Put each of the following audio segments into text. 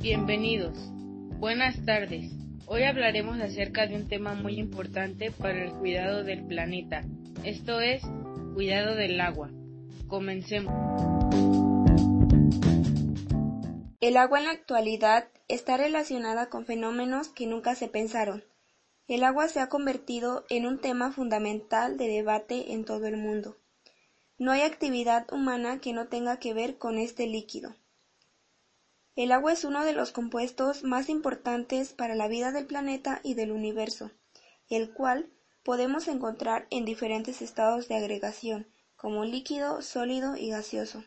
Bienvenidos. Buenas tardes. Hoy hablaremos acerca de un tema muy importante para el cuidado del planeta. Esto es cuidado del agua. Comencemos. El agua en la actualidad está relacionada con fenómenos que nunca se pensaron. El agua se ha convertido en un tema fundamental de debate en todo el mundo. No hay actividad humana que no tenga que ver con este líquido. El agua es uno de los compuestos más importantes para la vida del planeta y del universo, el cual podemos encontrar en diferentes estados de agregación, como líquido, sólido y gaseoso.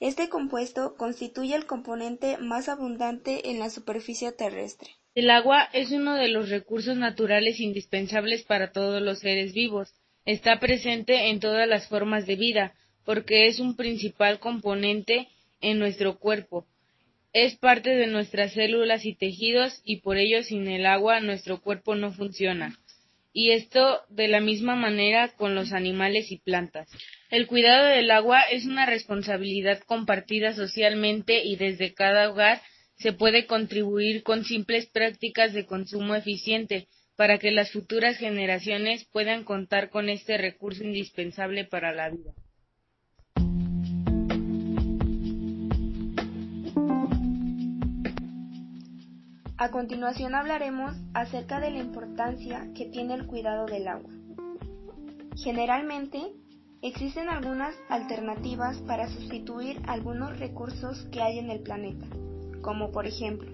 Este compuesto constituye el componente más abundante en la superficie terrestre. El agua es uno de los recursos naturales indispensables para todos los seres vivos. Está presente en todas las formas de vida, porque es un principal componente en nuestro cuerpo. Es parte de nuestras células y tejidos y por ello sin el agua nuestro cuerpo no funciona y esto de la misma manera con los animales y plantas. El cuidado del agua es una responsabilidad compartida socialmente y desde cada hogar se puede contribuir con simples prácticas de consumo eficiente para que las futuras generaciones puedan contar con este recurso indispensable para la vida. A continuación hablaremos acerca de la importancia que tiene el cuidado del agua. Generalmente, existen algunas alternativas para sustituir algunos recursos que hay en el planeta, como por ejemplo,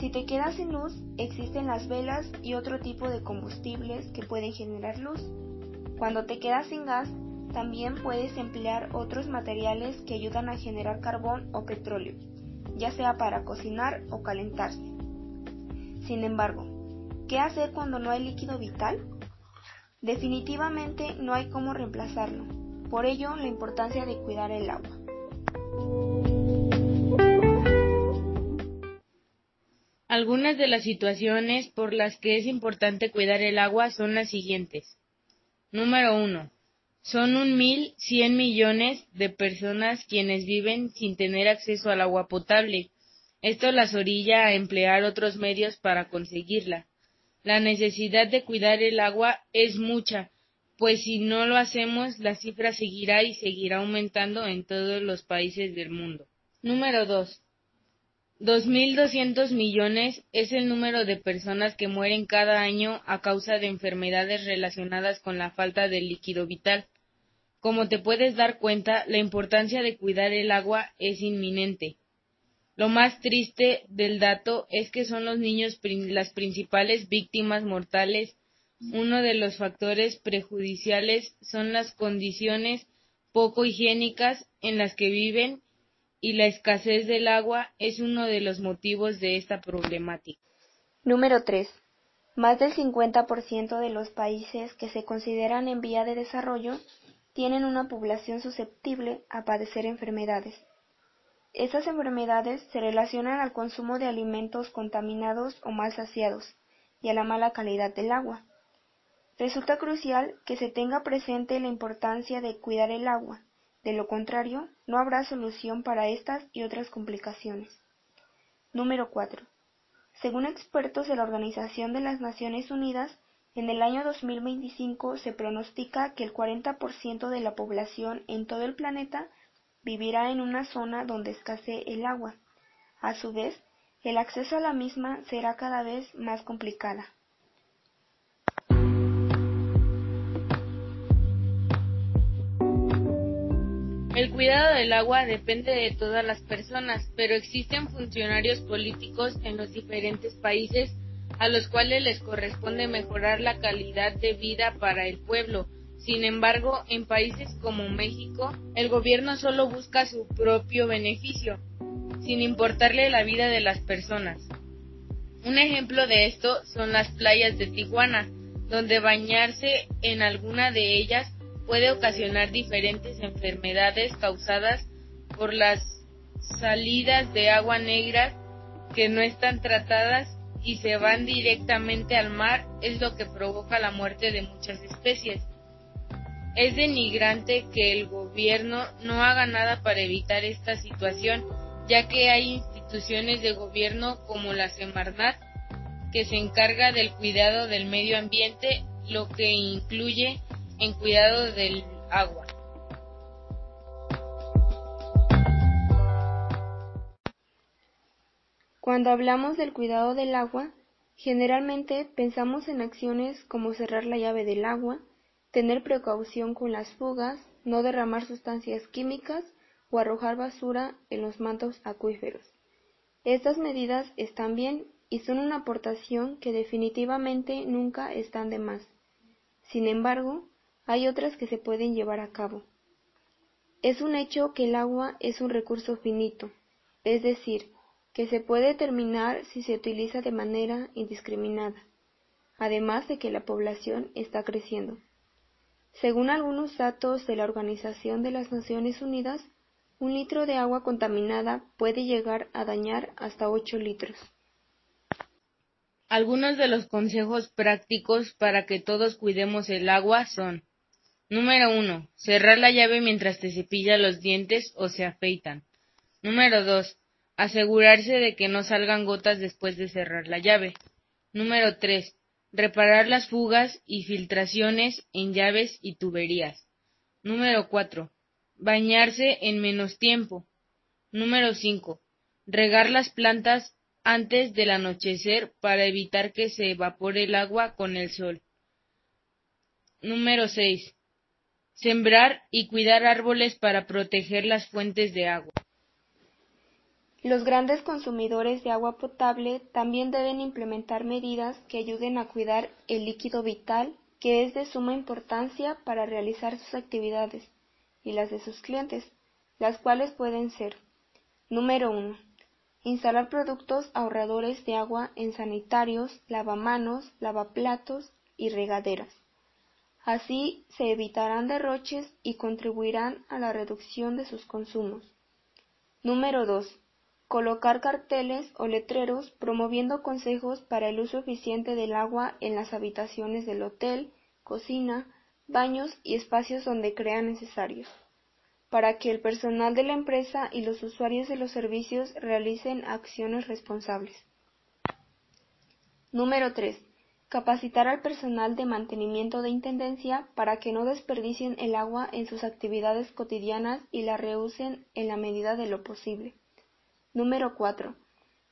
si te quedas sin luz, existen las velas y otro tipo de combustibles que pueden generar luz. Cuando te quedas sin gas, también puedes emplear otros materiales que ayudan a generar carbón o petróleo, ya sea para cocinar o calentarse. Sin embargo, ¿qué hacer cuando no hay líquido vital? Definitivamente no hay cómo reemplazarlo. Por ello, la importancia de cuidar el agua. Algunas de las situaciones por las que es importante cuidar el agua son las siguientes. Número 1. Son un mil cien millones de personas quienes viven sin tener acceso al agua potable esto las orilla a emplear otros medios para conseguirla. La necesidad de cuidar el agua es mucha, pues si no lo hacemos la cifra seguirá y seguirá aumentando en todos los países del mundo. Número 2. 2.200 millones es el número de personas que mueren cada año a causa de enfermedades relacionadas con la falta de líquido vital. Como te puedes dar cuenta, la importancia de cuidar el agua es inminente. Lo más triste del dato es que son los niños las principales víctimas mortales. Uno de los factores prejudiciales son las condiciones poco higiénicas en las que viven y la escasez del agua es uno de los motivos de esta problemática. Número 3. Más del 50% de los países que se consideran en vía de desarrollo tienen una población susceptible a padecer enfermedades. Estas enfermedades se relacionan al consumo de alimentos contaminados o mal saciados y a la mala calidad del agua. Resulta crucial que se tenga presente la importancia de cuidar el agua, de lo contrario, no habrá solución para estas y otras complicaciones. Número 4. Según expertos de la Organización de las Naciones Unidas, en el año 2025 se pronostica que el 40% de la población en todo el planeta vivirá en una zona donde escasee el agua. A su vez, el acceso a la misma será cada vez más complicada. El cuidado del agua depende de todas las personas, pero existen funcionarios políticos en los diferentes países a los cuales les corresponde mejorar la calidad de vida para el pueblo, sin embargo, en países como México, el gobierno solo busca su propio beneficio, sin importarle la vida de las personas. Un ejemplo de esto son las playas de Tijuana, donde bañarse en alguna de ellas puede ocasionar diferentes enfermedades causadas por las salidas de agua negra que no están tratadas y se van directamente al mar, es lo que provoca la muerte de muchas especies. Es denigrante que el gobierno no haga nada para evitar esta situación, ya que hay instituciones de gobierno como la Semarnat, que se encarga del cuidado del medio ambiente, lo que incluye en cuidado del agua. Cuando hablamos del cuidado del agua, generalmente pensamos en acciones como cerrar la llave del agua, tener precaución con las fugas, no derramar sustancias químicas o arrojar basura en los mantos acuíferos. Estas medidas están bien y son una aportación que definitivamente nunca están de más. Sin embargo, hay otras que se pueden llevar a cabo. Es un hecho que el agua es un recurso finito, es decir, que se puede terminar si se utiliza de manera indiscriminada, además de que la población está creciendo. Según algunos datos de la Organización de las Naciones Unidas, un litro de agua contaminada puede llegar a dañar hasta 8 litros. Algunos de los consejos prácticos para que todos cuidemos el agua son Número 1. Cerrar la llave mientras te cepilla los dientes o se afeitan. Número 2. Asegurarse de que no salgan gotas después de cerrar la llave. Número 3. Reparar las fugas y filtraciones en llaves y tuberías. Número 4. Bañarse en menos tiempo. Número 5. Regar las plantas antes del anochecer para evitar que se evapore el agua con el sol. Número 6. Sembrar y cuidar árboles para proteger las fuentes de agua. Los grandes consumidores de agua potable también deben implementar medidas que ayuden a cuidar el líquido vital que es de suma importancia para realizar sus actividades y las de sus clientes, las cuales pueden ser Número 1. Instalar productos ahorradores de agua en sanitarios, lavamanos, lavaplatos y regaderas. Así se evitarán derroches y contribuirán a la reducción de sus consumos. Número 2 Colocar carteles o letreros promoviendo consejos para el uso eficiente del agua en las habitaciones del hotel, cocina, baños y espacios donde crean necesarios, para que el personal de la empresa y los usuarios de los servicios realicen acciones responsables. Número 3. Capacitar al personal de mantenimiento de intendencia para que no desperdicien el agua en sus actividades cotidianas y la reusen en la medida de lo posible. Número 4.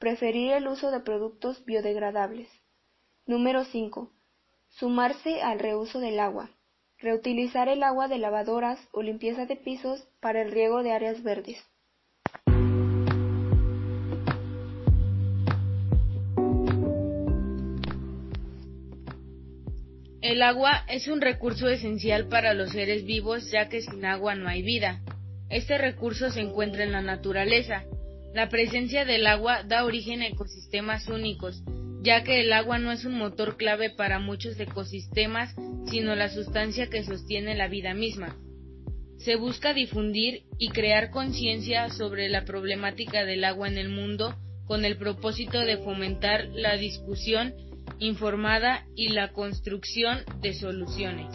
Preferir el uso de productos biodegradables. Número 5. Sumarse al reuso del agua. Reutilizar el agua de lavadoras o limpieza de pisos para el riego de áreas verdes. El agua es un recurso esencial para los seres vivos ya que sin agua no hay vida. Este recurso se encuentra en la naturaleza la presencia del agua da origen a ecosistemas únicos, ya que el agua no es un motor clave para muchos ecosistemas, sino la sustancia que sostiene la vida misma. Se busca difundir y crear conciencia sobre la problemática del agua en el mundo con el propósito de fomentar la discusión informada y la construcción de soluciones.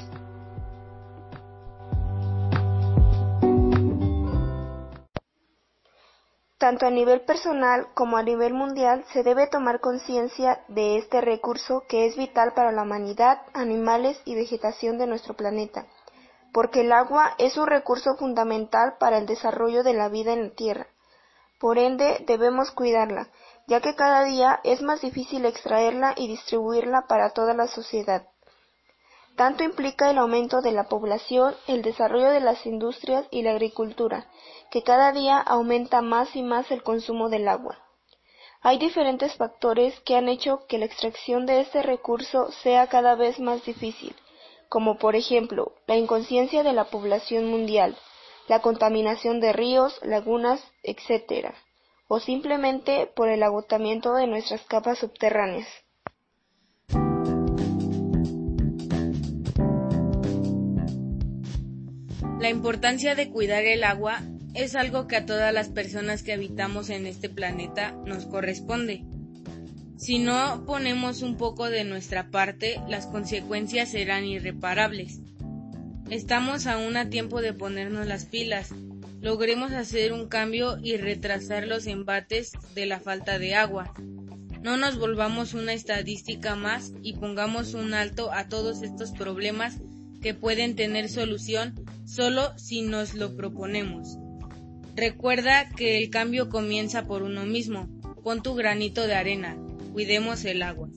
Tanto a nivel personal como a nivel mundial se debe tomar conciencia de este recurso que es vital para la humanidad, animales y vegetación de nuestro planeta, porque el agua es un recurso fundamental para el desarrollo de la vida en la Tierra. Por ende, debemos cuidarla, ya que cada día es más difícil extraerla y distribuirla para toda la sociedad. Tanto implica el aumento de la población, el desarrollo de las industrias y la agricultura, que cada día aumenta más y más el consumo del agua. Hay diferentes factores que han hecho que la extracción de este recurso sea cada vez más difícil, como por ejemplo la inconsciencia de la población mundial, la contaminación de ríos, lagunas, etc., o simplemente por el agotamiento de nuestras capas subterráneas. La importancia de cuidar el agua es algo que a todas las personas que habitamos en este planeta nos corresponde. Si no ponemos un poco de nuestra parte, las consecuencias serán irreparables. Estamos aún a tiempo de ponernos las pilas logremos hacer un cambio y retrasar los embates de la falta de agua. No nos volvamos una estadística más y pongamos un alto a todos estos problemas que pueden tener solución solo si nos lo proponemos. Recuerda que el cambio comienza por uno mismo. Pon tu granito de arena. Cuidemos el agua.